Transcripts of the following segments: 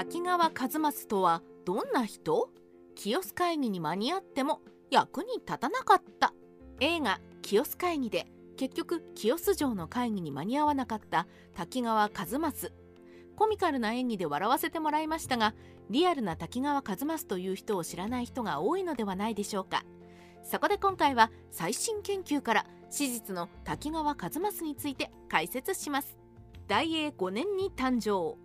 滝川一益とはどんな人？清須会議に間に合っても役に立たなかった。映画「清須会議」で結局清洲城の会議に間に合わなかった。滝川一益コミカルな演技で笑わせてもらいましたがリアルな滝川一益という人を知らない人が多いのではないでしょうか。そこで今回は最新研究から史実の滝川一益について解説します。大英5年に誕生。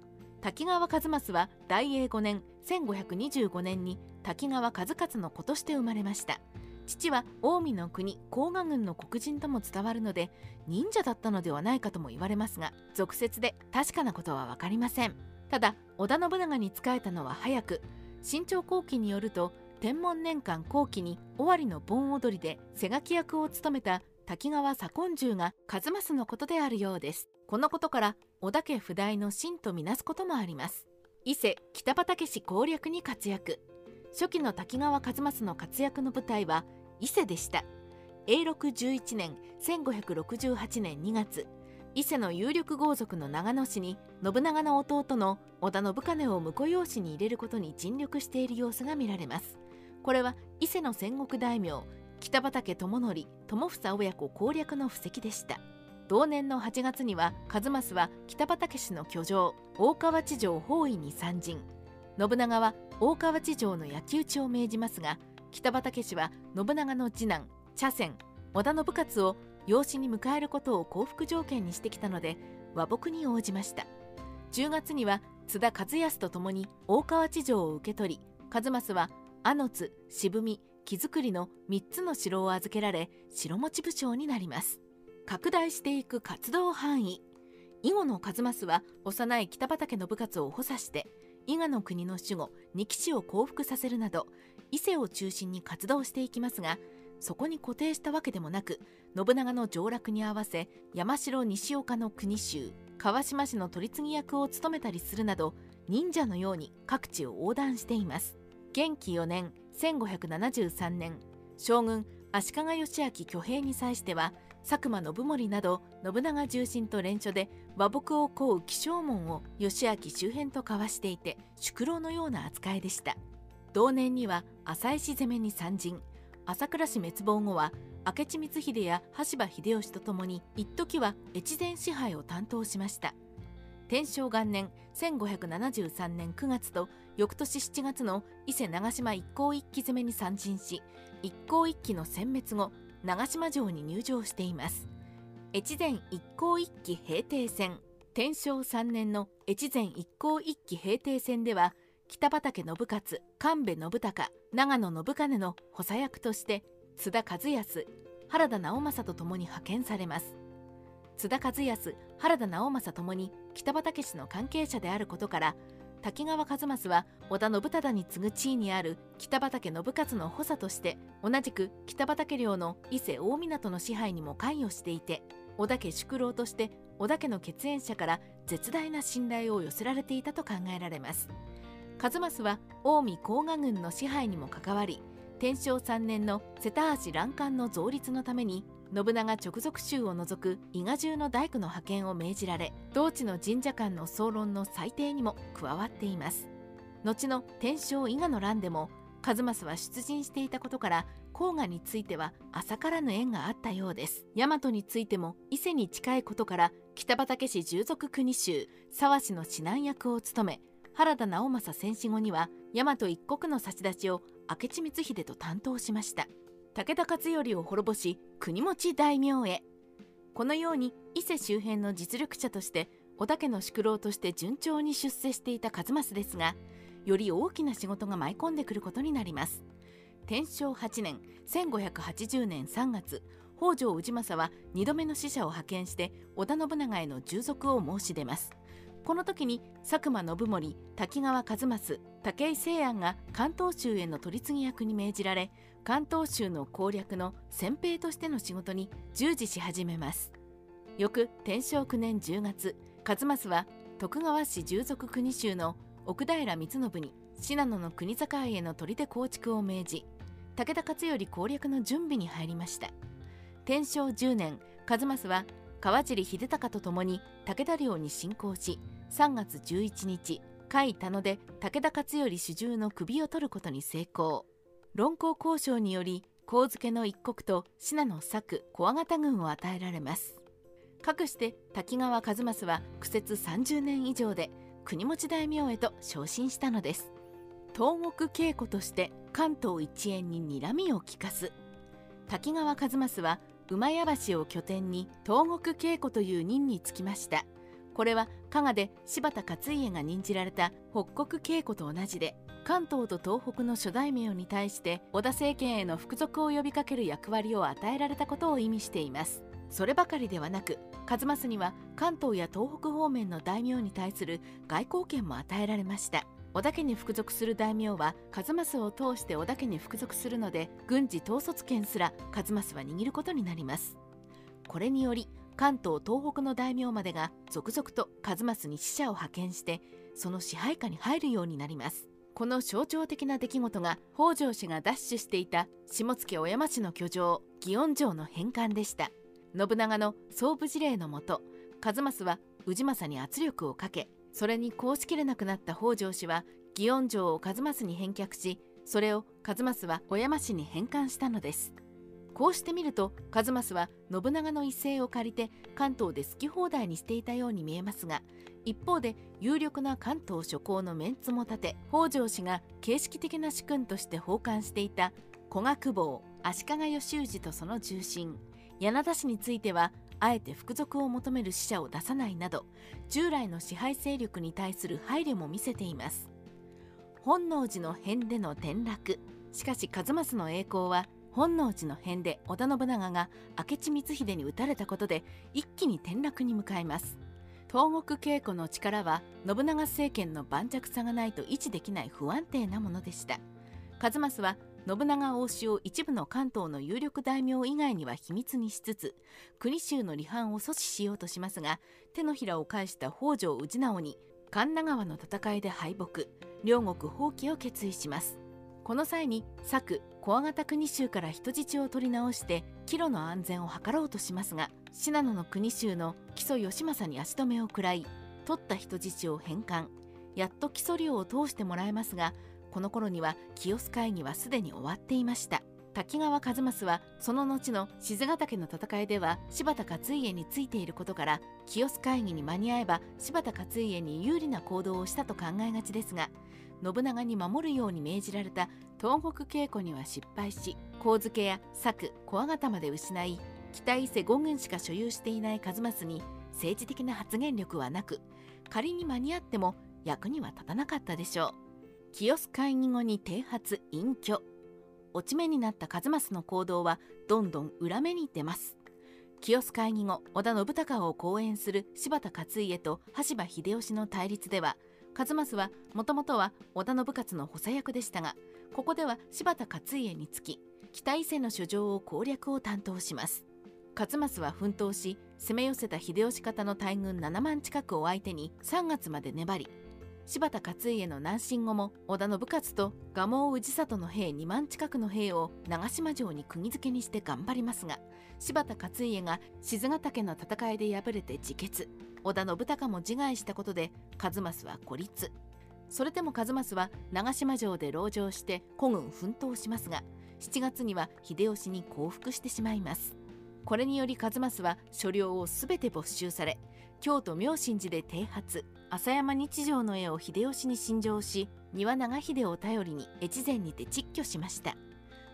滝川一益は大英5年1525年に滝川一勝の子として生まれました。父は近江の国甲賀郡の黒人とも伝わるので忍者だったのではないかとも言われますが俗説で確かなことは分かりません。ただ織田信長に仕えたのは早く新朝後期によると天文年間後期に尾張の盆踊りで背書き役を務めた滝川左近従が数正のことであるようです。このことから織田家不代の真とみなすこともあります。伊勢北畠氏攻略に活躍。初期の滝川一益の活躍の舞台は伊勢でした。永禄11年1568年2月伊勢の有力豪族の長野氏に信長の弟の織田信兼を婿養子に入れることに尽力している様子が見られます。これは伊勢の戦国大名北畠智則友房親子攻略の布石でした。同年の8月には一益は北畠氏の居城大川地城包囲に参陣。信長は大川地城の焼き討ちを命じますが北畠氏は信長の次男茶筅織田信勝を養子に迎えることを降伏条件にしてきたので和睦に応じました。10月には津田和康と共に大川地城を受け取り一益は阿野津渋見木造りの3つの城を預けられ城持ち部長になります。拡大していく活動範囲。囲碁の一益は幼い北畠信勝を補佐して伊賀の国の守護二騎士を降伏させるなど伊勢を中心に活動していきますがそこに固定したわけでもなく信長の上洛に合わせ山城西岡の国衆川島氏の取り次ぎ役を務めたりするなど忍者のように各地を横断しています。元気4年1573年将軍足利義昭挙兵に際しては佐久間信盛など信長重臣と連署で和睦を請う起請文を義昭周辺と交わしていて宿老のような扱いでした。同年には浅石攻めに参陣。朝倉氏滅亡後は明智光秀や羽柴秀吉とともに一時は越前支配を担当しました。天正元年1573年9月と翌年7月の伊勢長島一向一揆攻めに参陣し一向一揆の殲滅後長島城に入城しています。越前一向一揆平定戦天正3年の越前一向一揆平定戦では北畠信勝神戸信孝長野信兼の補佐役として津田和康原田直政と共に派遣されます。津田和康原田直政ともに北畠氏の関係者であることから滝川一益は織田信忠に次ぐ地位にある北畠信勝の補佐として同じく北畠領の伊勢大港の支配にも関与していて織田家宿老として織田家の血縁者から絶大な信頼を寄せられていたと考えられます。一益は近江甲賀軍の支配にも関わり天正3年の瀬田橋乱艦の造立のために信長直属州を除く伊賀中の大工の派遣を命じられ同地の神社間の総論の裁定にも加わっています。後の天正伊賀の乱でも一益は出陣していたことから甲賀については浅からぬ縁があったようです。大和についても伊勢に近いことから北畠氏従属国衆沢氏の指南役を務め原田直政戦死後には大和一国の差し出しを明智光秀と担当しました。武田勝頼を滅ぼし国持大名へ。このように伊勢周辺の実力者として織田家の宿老として順調に出世していた一益ですがより大きな仕事が舞い込んでくることになります。天正8年1580年3月北条氏政は2度目の使者を派遣して織田信長への従属を申し出ます。この時に佐久間信盛滝川一益武井清安が関東州への取り次ぎ役に命じられ関東州の攻略の先兵としての仕事に従事し始めます。翌天正9年10月一益は徳川氏従属国衆の奥平光信に信濃の国境への砦構築を命じ武田勝頼攻略の準備に入りました。天正10年一益は川尻秀隆と共に武田領に侵攻し3月11日甲斐田野で武田勝頼主従の首を取ることに成功。論功交渉により神付の一国と信濃佐小型軍を与えられます。かくして滝川一益は苦節30年以上で国持大名へと昇進したのです。東国稽古として関東一円に睨みを利かす。滝川一益は馬屋橋を拠点に東国稽古という任に就きました。これは加賀で柴田勝家が任じられた北国稽古と同じで関東と東北の諸大名に対して織田政権への服属を呼びかける役割を与えられたことを意味しています。そればかりではなく数正には関東や東北方面の大名に対する外交権も与えられました。織田家に服属する大名は数正を通して織田家に服属するので軍事統率権すら数正は握ることになります。これにより関東東北の大名までが続々と数正に使者を派遣してその支配下に入るようになります。この象徴的な出来事が北条氏が奪取していた下野小山市の居城祇園城の返還でした。信長の総武事例のもと数正は氏政に圧力をかけそれにこうしきれなくなった北条氏は祇園城を数正に返却しそれを数正は小山市に返還したのです。こうしてみると数正は信長の一斉を借りて関東で好き放題にしていたように見えますが一方で有力な関東諸侯のメンツも立て北条氏が形式的な主君として奉還していた古賀久保足利義氏とその重臣柳田氏についてはあえて服属を求める使者を出さないなど従来の支配勢力に対する配慮も見せています。本能寺の変での転落しかし数正の栄光は本能寺の変で織田信長が明智光秀に討たれたことで一気に転落に向かいます。東国稽古の力は信長政権の盤石さがないと維持できない不安定なものでした。数正は信長大師を一部の関東の有力大名以外には秘密にしつつ国衆の離反を阻止しようとしますが手のひらを返した北条氏直に神奈川の戦いで敗北両国放棄を決意します。この際に佐久小型国衆から人質を取り直して帰路の安全を図ろうとしますが信濃の国衆の木曽義政に足止めを食らい取った人質を返還。やっと木曽領を通してもらえますがこの頃には清須会議はすでに終わっていました。滝川一益はその後の静ヶ岳の戦いでは柴田勝家についていることから清須会議に間に合えば柴田勝家に有利な行動をしたと考えがちですが信長に守るように命じられた東北稽古には失敗し神付や佐久小型まで失い北伊勢5軍しか所有していない数正に政治的な発言力はなく仮に間に合っても役には立たなかったでしょう清須会議後に剃髪隠居落ち目になった数正の行動はどんどん裏目に出ます清須会議後織田信孝を講演する柴田勝家と羽柴秀吉の対立では数正はもともとは織田信勝の補佐役でしたがここでは柴田勝家につき北伊勢の書状を攻略を担当します。勝正は奮闘し攻め寄せた秀吉方の大軍7万近くを相手に3月まで粘り柴田勝家の南進後も織田信勝と蒲生氏里の兵2万近くの兵を長島城に釘付けにして頑張りますが柴田勝家が静ヶ岳の戦いで敗れて自決。織田信孝も自害したことで数正は孤立。それでも数正は長島城で籠城して古軍奮闘しますが7月には秀吉に降伏してしまいます。これにより数正は所領を全て没収され京都妙心寺で剃髪浅山日常の絵を秀吉に信条し丹羽長秀を頼りに越前にて蟄居しました。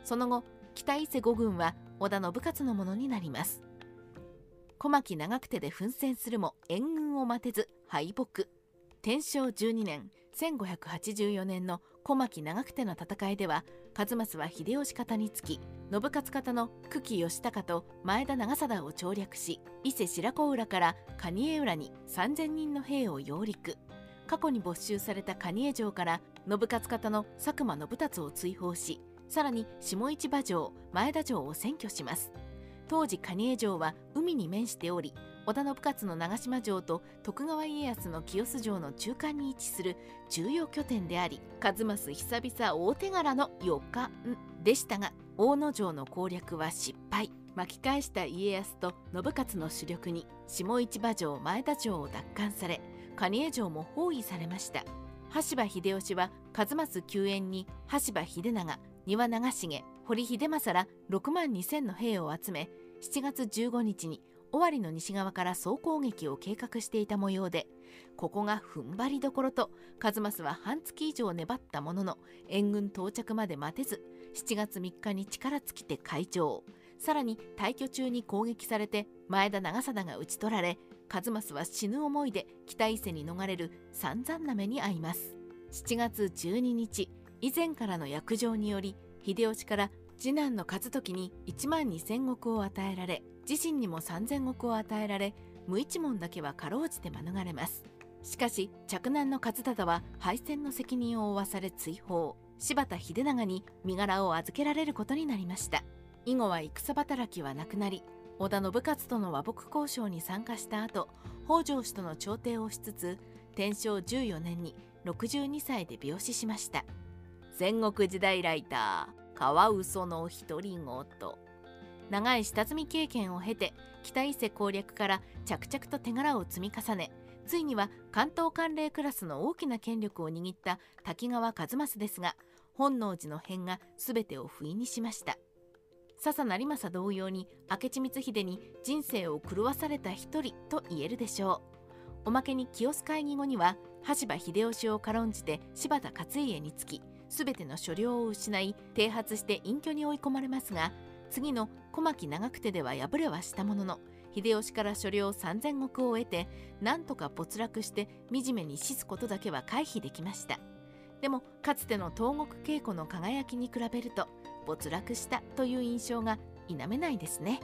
その後北伊勢五軍は織田信勝のものになります。小牧長久手で奮戦するも援軍を待てず敗北。天正12年1584年の小牧長久手の戦いでは数正は秀吉方につき信勝方の久喜義高と前田長貞を調略し伊勢白子浦から蟹江浦に3000人の兵を揚陸。過去に没収された蟹江城から信勝方の佐久間信達を追放しさらに下市場城前田城を占拠します。当時蟹江城は海に面しており織田信勝の長島城と徳川家康の清洲城の中間に位置する重要拠点であり数正久々大手柄の予感でしたが大野城の攻略は失敗。巻き返した家康と信勝の主力に下市場城前田城を奪還され蟹江城も包囲されました。羽柴秀吉は数正救援に羽柴秀長丹羽長重堀秀政ら6万2,000の兵を集め7月15日に尾張の西側から総攻撃を計画していた模様でここが踏ん張りどころと数正は半月以上粘ったものの援軍到着まで待てず7月3日に力尽きて開城。さらに退去中に攻撃されて前田長貞が討ち取られ数正は死ぬ思いで北伊勢に逃れる散々な目に遭います。7月12日以前からの約定により秀吉から次男の和時に1万2,000石を与えられ自身にも3,000石を与えられ無一文だけはかろうじて免れます。しかし嫡男の和忠は敗戦の責任を負わされ追放。柴田秀長に身柄を預けられることになりました。以後は戦働きはなくなり織田信勝との和睦交渉に参加した後北条氏との調停をしつつ天正14年に62歳で病死しました。戦国時代ライター。カワウソの独り言。長い下積み経験を経て北伊勢攻略から着々と手柄を積み重ねついには関東管領クラスの大きな権力を握った滝川一益ですが本能寺の変が全てを不意にしました。笹成政同様に明智光秀に人生を狂わされた一人と言えるでしょう。おまけに清須会議後には羽柴秀吉を軽んじて柴田勝家につき全ての所領を失い剃髪して隠居に追い込まれますが次の小牧長久手では敗れはしたものの秀吉から所領3,000石を得てなんとか没落して惨めに死すことだけは回避できましたでもかつての東国稽古の輝きに比べると没落したという印象が否めないですね。